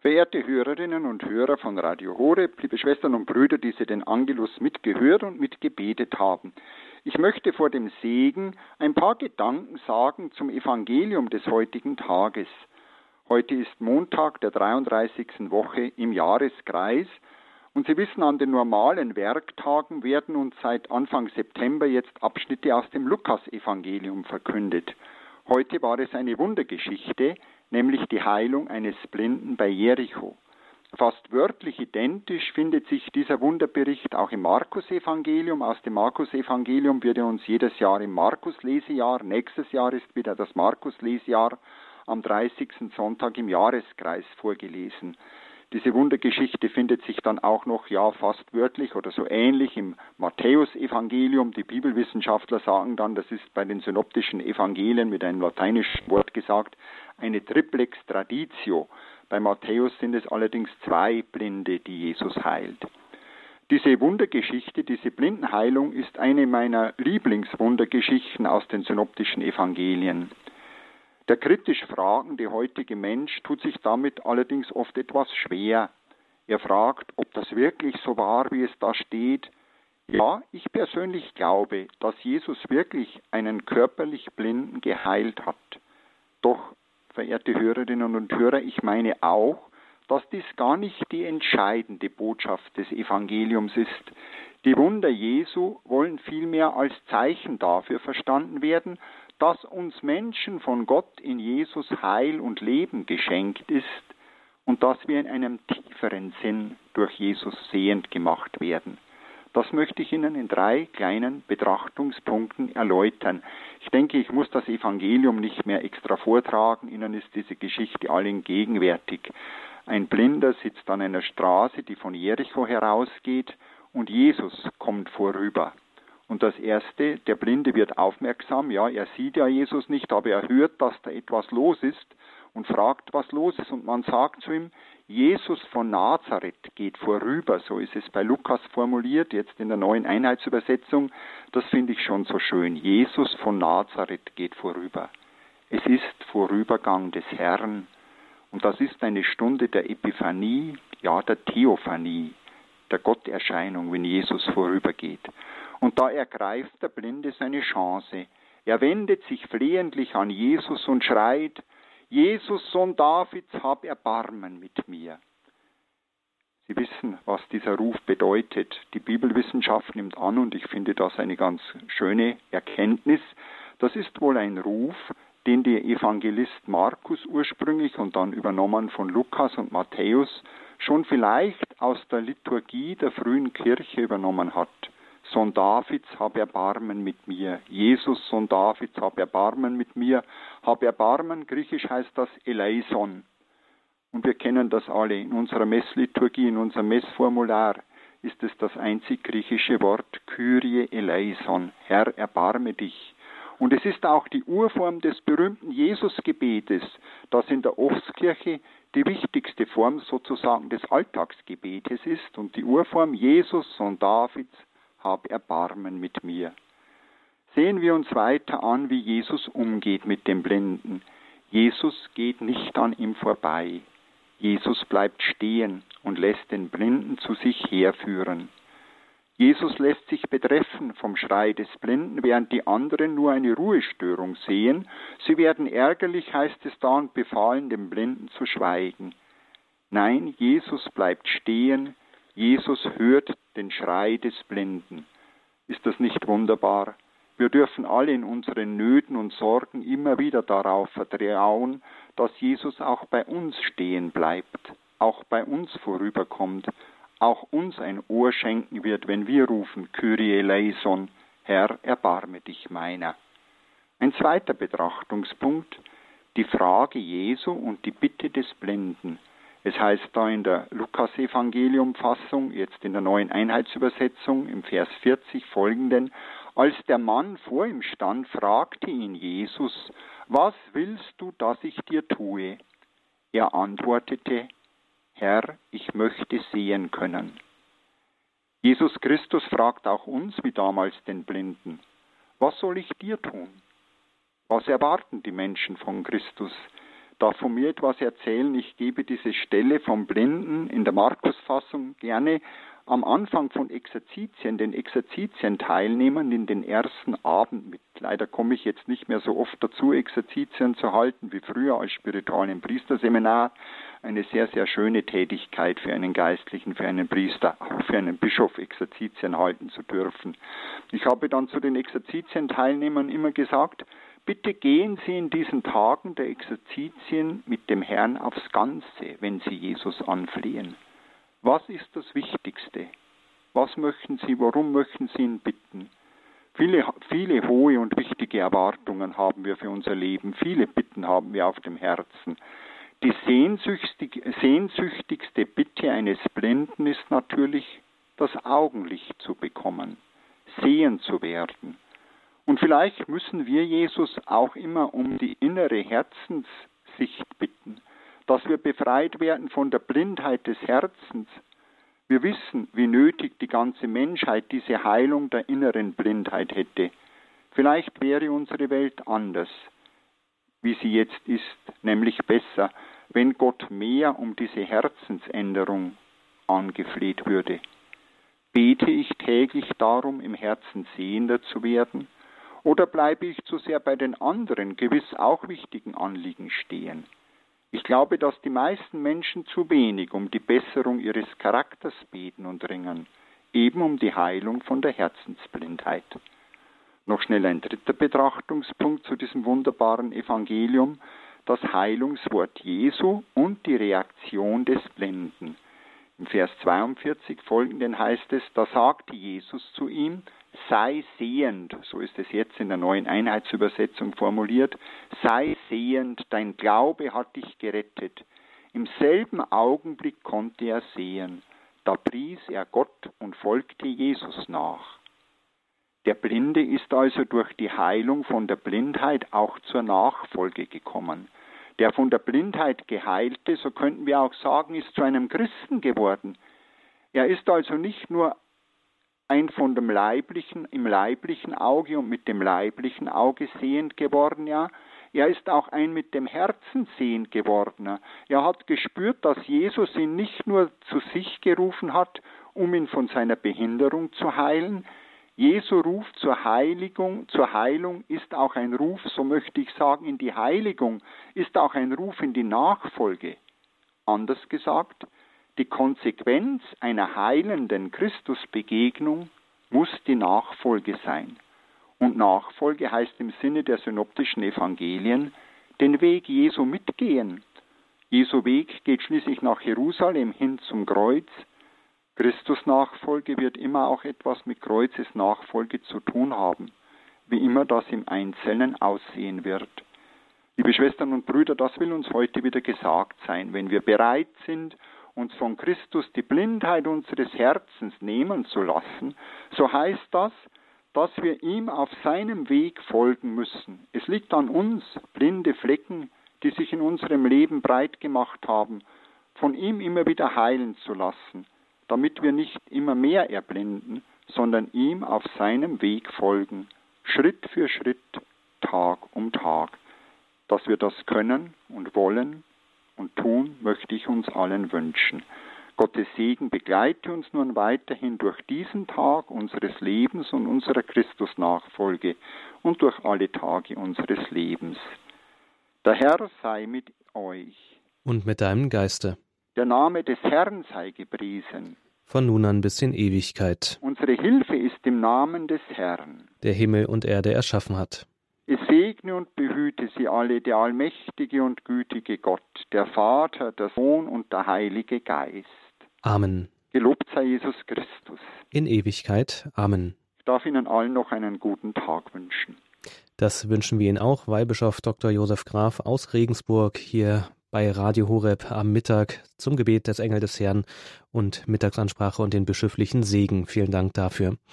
Verehrte Hörerinnen und Hörer von Radio Horeb, liebe Schwestern und Brüder, die Sie den Angelus mitgehört und mitgebetet haben. Ich möchte vor dem Segen ein paar Gedanken sagen zum Evangelium des heutigen Tages. Heute ist Montag der 33. Woche im Jahreskreis und Sie wissen, an den normalen Werktagen werden uns seit Anfang September jetzt Abschnitte aus dem Lukasevangelium verkündet. Heute war es eine Wundergeschichte, nämlich die Heilung eines Blinden bei Jericho. Fast wörtlich identisch findet sich dieser Wunderbericht auch im Markus-Evangelium. Aus dem Markus-Evangelium wird er uns jedes Jahr im Markus-Lesejahr, nächstes Jahr ist wieder das Markus-Lesejahr, am 30. Sonntag im Jahreskreis vorgelesen. Diese Wundergeschichte findet sich dann auch noch, ja, fast wörtlich oder so ähnlich im Matthäusevangelium. Die Bibelwissenschaftler sagen dann, das ist bei den synoptischen Evangelien mit einem lateinischen Wort gesagt, eine Triplex Traditio. Bei Matthäus sind es allerdings zwei Blinde, die Jesus heilt. Diese Wundergeschichte, diese Blindenheilung ist eine meiner Lieblingswundergeschichten aus den synoptischen Evangelien. Der kritisch fragende heutige Mensch tut sich damit allerdings oft etwas schwer. Er fragt, ob das wirklich so war, wie es da steht. Ja, ich persönlich glaube, dass Jesus wirklich einen körperlich Blinden geheilt hat. Doch verehrte Hörerinnen und Hörer, ich meine auch, dass dies gar nicht die entscheidende Botschaft des Evangeliums ist. Die Wunder Jesu wollen vielmehr als Zeichen dafür verstanden werden, dass uns Menschen von Gott in Jesus Heil und Leben geschenkt ist und dass wir in einem tieferen Sinn durch Jesus sehend gemacht werden. Das möchte ich Ihnen in drei kleinen Betrachtungspunkten erläutern. Ich denke, ich muss das Evangelium nicht mehr extra vortragen. Ihnen ist diese Geschichte allen gegenwärtig. Ein Blinder sitzt an einer Straße, die von Jericho herausgeht, und Jesus kommt vorüber. Und das Erste, der Blinde wird aufmerksam, ja, er sieht ja Jesus nicht, aber er hört, dass da etwas los ist und fragt, was los ist. Und man sagt zu ihm, Jesus von Nazareth geht vorüber, so ist es bei Lukas formuliert, jetzt in der neuen Einheitsübersetzung. Das finde ich schon so schön. Jesus von Nazareth geht vorüber. Es ist Vorübergang des Herrn. Und das ist eine Stunde der Epiphanie, ja der Theophanie, der Gotterscheinung, wenn Jesus vorübergeht. Und da ergreift der Blinde seine Chance. Er wendet sich flehentlich an Jesus und schreit, Jesus, Sohn Davids, hab Erbarmen mit mir. Sie wissen, was dieser Ruf bedeutet. Die Bibelwissenschaft nimmt an, und ich finde das eine ganz schöne Erkenntnis, das ist wohl ein Ruf, den der Evangelist Markus ursprünglich und dann übernommen von Lukas und Matthäus schon vielleicht aus der Liturgie der frühen Kirche übernommen hat. Sohn Davids, hab Erbarmen mit mir. Jesus, Sohn Davids, hab Erbarmen mit mir. Hab Erbarmen, griechisch heißt das Eleison. Und wir kennen das alle. In unserer Messliturgie, in unserem Messformular ist es das einzig griechische Wort Kyrie eleison. Herr, erbarme dich. Und es ist auch die Urform des berühmten Jesusgebetes, das in der Ostkirche die wichtigste Form sozusagen des Alltagsgebetes ist und die Urform Jesus, Sohn Davids, hab Erbarmen mit mir. Sehen wir uns weiter an, wie Jesus umgeht mit dem Blinden. Jesus geht nicht an ihm vorbei. Jesus bleibt stehen und lässt den Blinden zu sich herführen. Jesus lässt sich betreffen vom Schrei des Blinden, während die anderen nur eine Ruhestörung sehen. Sie werden ärgerlich, heißt es da, und befahlen dem Blinden zu schweigen. Nein, Jesus bleibt stehen, Jesus hört den Schrei des Blinden. Ist das nicht wunderbar? Wir dürfen alle in unseren Nöten und Sorgen immer wieder darauf vertrauen, dass Jesus auch bei uns stehen bleibt, auch bei uns vorüberkommt, auch uns ein Ohr schenken wird, wenn wir rufen, Kyrie eleison, Herr, erbarme dich meiner. Ein zweiter Betrachtungspunkt, die Frage Jesu und die Bitte des Blinden. Es heißt da in der Lukas-Evangelium-Fassung, jetzt in der neuen Einheitsübersetzung, im Vers 40 folgenden, als der Mann vor ihm stand, fragte ihn Jesus, was willst du, dass ich dir tue? Er antwortete, Herr, ich möchte sehen können. Jesus Christus fragt auch uns, wie damals den Blinden, was soll ich dir tun? Was erwarten die Menschen von Christus? Darf von mir etwas erzählen. Ich gebe diese Stelle vom Blinden in der Markusfassung gerne am Anfang von Exerzitien, den Exerzitien-Teilnehmern in den ersten Abend mit. Leider komme ich jetzt nicht mehr so oft dazu, Exerzitien zu halten wie früher als Spiritual im Priesterseminar. Eine sehr, sehr schöne Tätigkeit für einen Geistlichen, für einen Priester, auch für einen Bischof, Exerzitien halten zu dürfen. Ich habe dann zu den Exerzitien-Teilnehmern immer gesagt, Bitte gehen Sie in diesen Tagen der Exerzitien mit dem Herrn aufs Ganze, wenn Sie Jesus anflehen. Was ist das Wichtigste? Was möchten Sie, worum möchten Sie ihn bitten? Viele, viele hohe und wichtige Erwartungen haben wir für unser Leben, viele Bitten haben wir auf dem Herzen. Die sehnsüchtig, sehnsüchtigste Bitte eines Blinden ist natürlich, das Augenlicht zu bekommen, sehen zu werden. Und vielleicht müssen wir Jesus auch immer um die innere Herzenssicht bitten dass wir befreit werden von der Blindheit des Herzens. Wir wissen, wie nötig die ganze Menschheit diese Heilung der inneren Blindheit hätte. Vielleicht wäre unsere Welt anders, wie sie jetzt ist, nämlich besser, wenn Gott mehr um diese Herzensänderung angefleht würde. Bete ich täglich darum, im Herzen sehender zu werden? Oder bleibe ich zu sehr bei den anderen, gewiss auch wichtigen Anliegen stehen? Ich glaube, dass die meisten Menschen zu wenig um die Besserung ihres Charakters beten und ringen, eben um die Heilung von der Herzensblindheit. Noch schnell ein dritter Betrachtungspunkt zu diesem wunderbaren Evangelium, das Heilungswort Jesu und die Reaktion des Blinden. Im Vers 42 folgenden heißt es, da sagte Jesus zu ihm, sei sehend, so ist es jetzt in der neuen Einheitsübersetzung formuliert, sei sehend, dein Glaube hat dich gerettet. Im selben Augenblick konnte er sehen, da pries er Gott und folgte Jesus nach. Der Blinde ist also durch die Heilung von der Blindheit auch zur Nachfolge gekommen. Der von der Blindheit geheilte, so könnten wir auch sagen, ist zu einem Christen geworden. Er ist also nicht nur ein von dem leiblichen, im leiblichen Auge und mit dem leiblichen Auge sehend geworden, ja. Er ist auch ein mit dem Herzen sehend gewordener. Er hat gespürt, dass Jesus ihn nicht nur zu sich gerufen hat, um ihn von seiner Behinderung zu heilen. Jesu Ruf zur Heiligung, zur Heilung ist auch ein Ruf, so möchte ich sagen, in die Heiligung, ist auch ein Ruf in die Nachfolge. Anders gesagt, die Konsequenz einer heilenden Christusbegegnung muss die Nachfolge sein. Und Nachfolge heißt im Sinne der synoptischen Evangelien den Weg Jesu mitgehen. Jesu Weg geht schließlich nach Jerusalem hin zum Kreuz. Christus Nachfolge wird immer auch etwas mit Kreuzesnachfolge zu tun haben, wie immer das im Einzelnen aussehen wird. Liebe Schwestern und Brüder, das will uns heute wieder gesagt sein, wenn wir bereit sind, uns von Christus die Blindheit unseres Herzens nehmen zu lassen, so heißt das, dass wir ihm auf seinem Weg folgen müssen. Es liegt an uns, blinde Flecken, die sich in unserem Leben breit gemacht haben, von ihm immer wieder heilen zu lassen, damit wir nicht immer mehr erblinden, sondern ihm auf seinem Weg folgen, Schritt für Schritt, Tag um Tag. Dass wir das können und wollen, und tun möchte ich uns allen wünschen. Gottes Segen begleite uns nun weiterhin durch diesen Tag unseres Lebens und unserer Christusnachfolge und durch alle Tage unseres Lebens. Der Herr sei mit euch. Und mit deinem Geiste. Der Name des Herrn sei gepriesen. Von nun an bis in Ewigkeit. Unsere Hilfe ist im Namen des Herrn. Der Himmel und Erde erschaffen hat. Es segne und behüte sie alle der allmächtige und gütige Gott, der Vater, der Sohn und der Heilige Geist. Amen. Gelobt sei Jesus Christus. In Ewigkeit. Amen. Ich darf Ihnen allen noch einen guten Tag wünschen. Das wünschen wir Ihnen auch, Weihbischof Dr. Josef Graf aus Regensburg hier bei Radio Horeb am Mittag zum Gebet des Engel des Herrn und Mittagsansprache und den bischöflichen Segen. Vielen Dank dafür.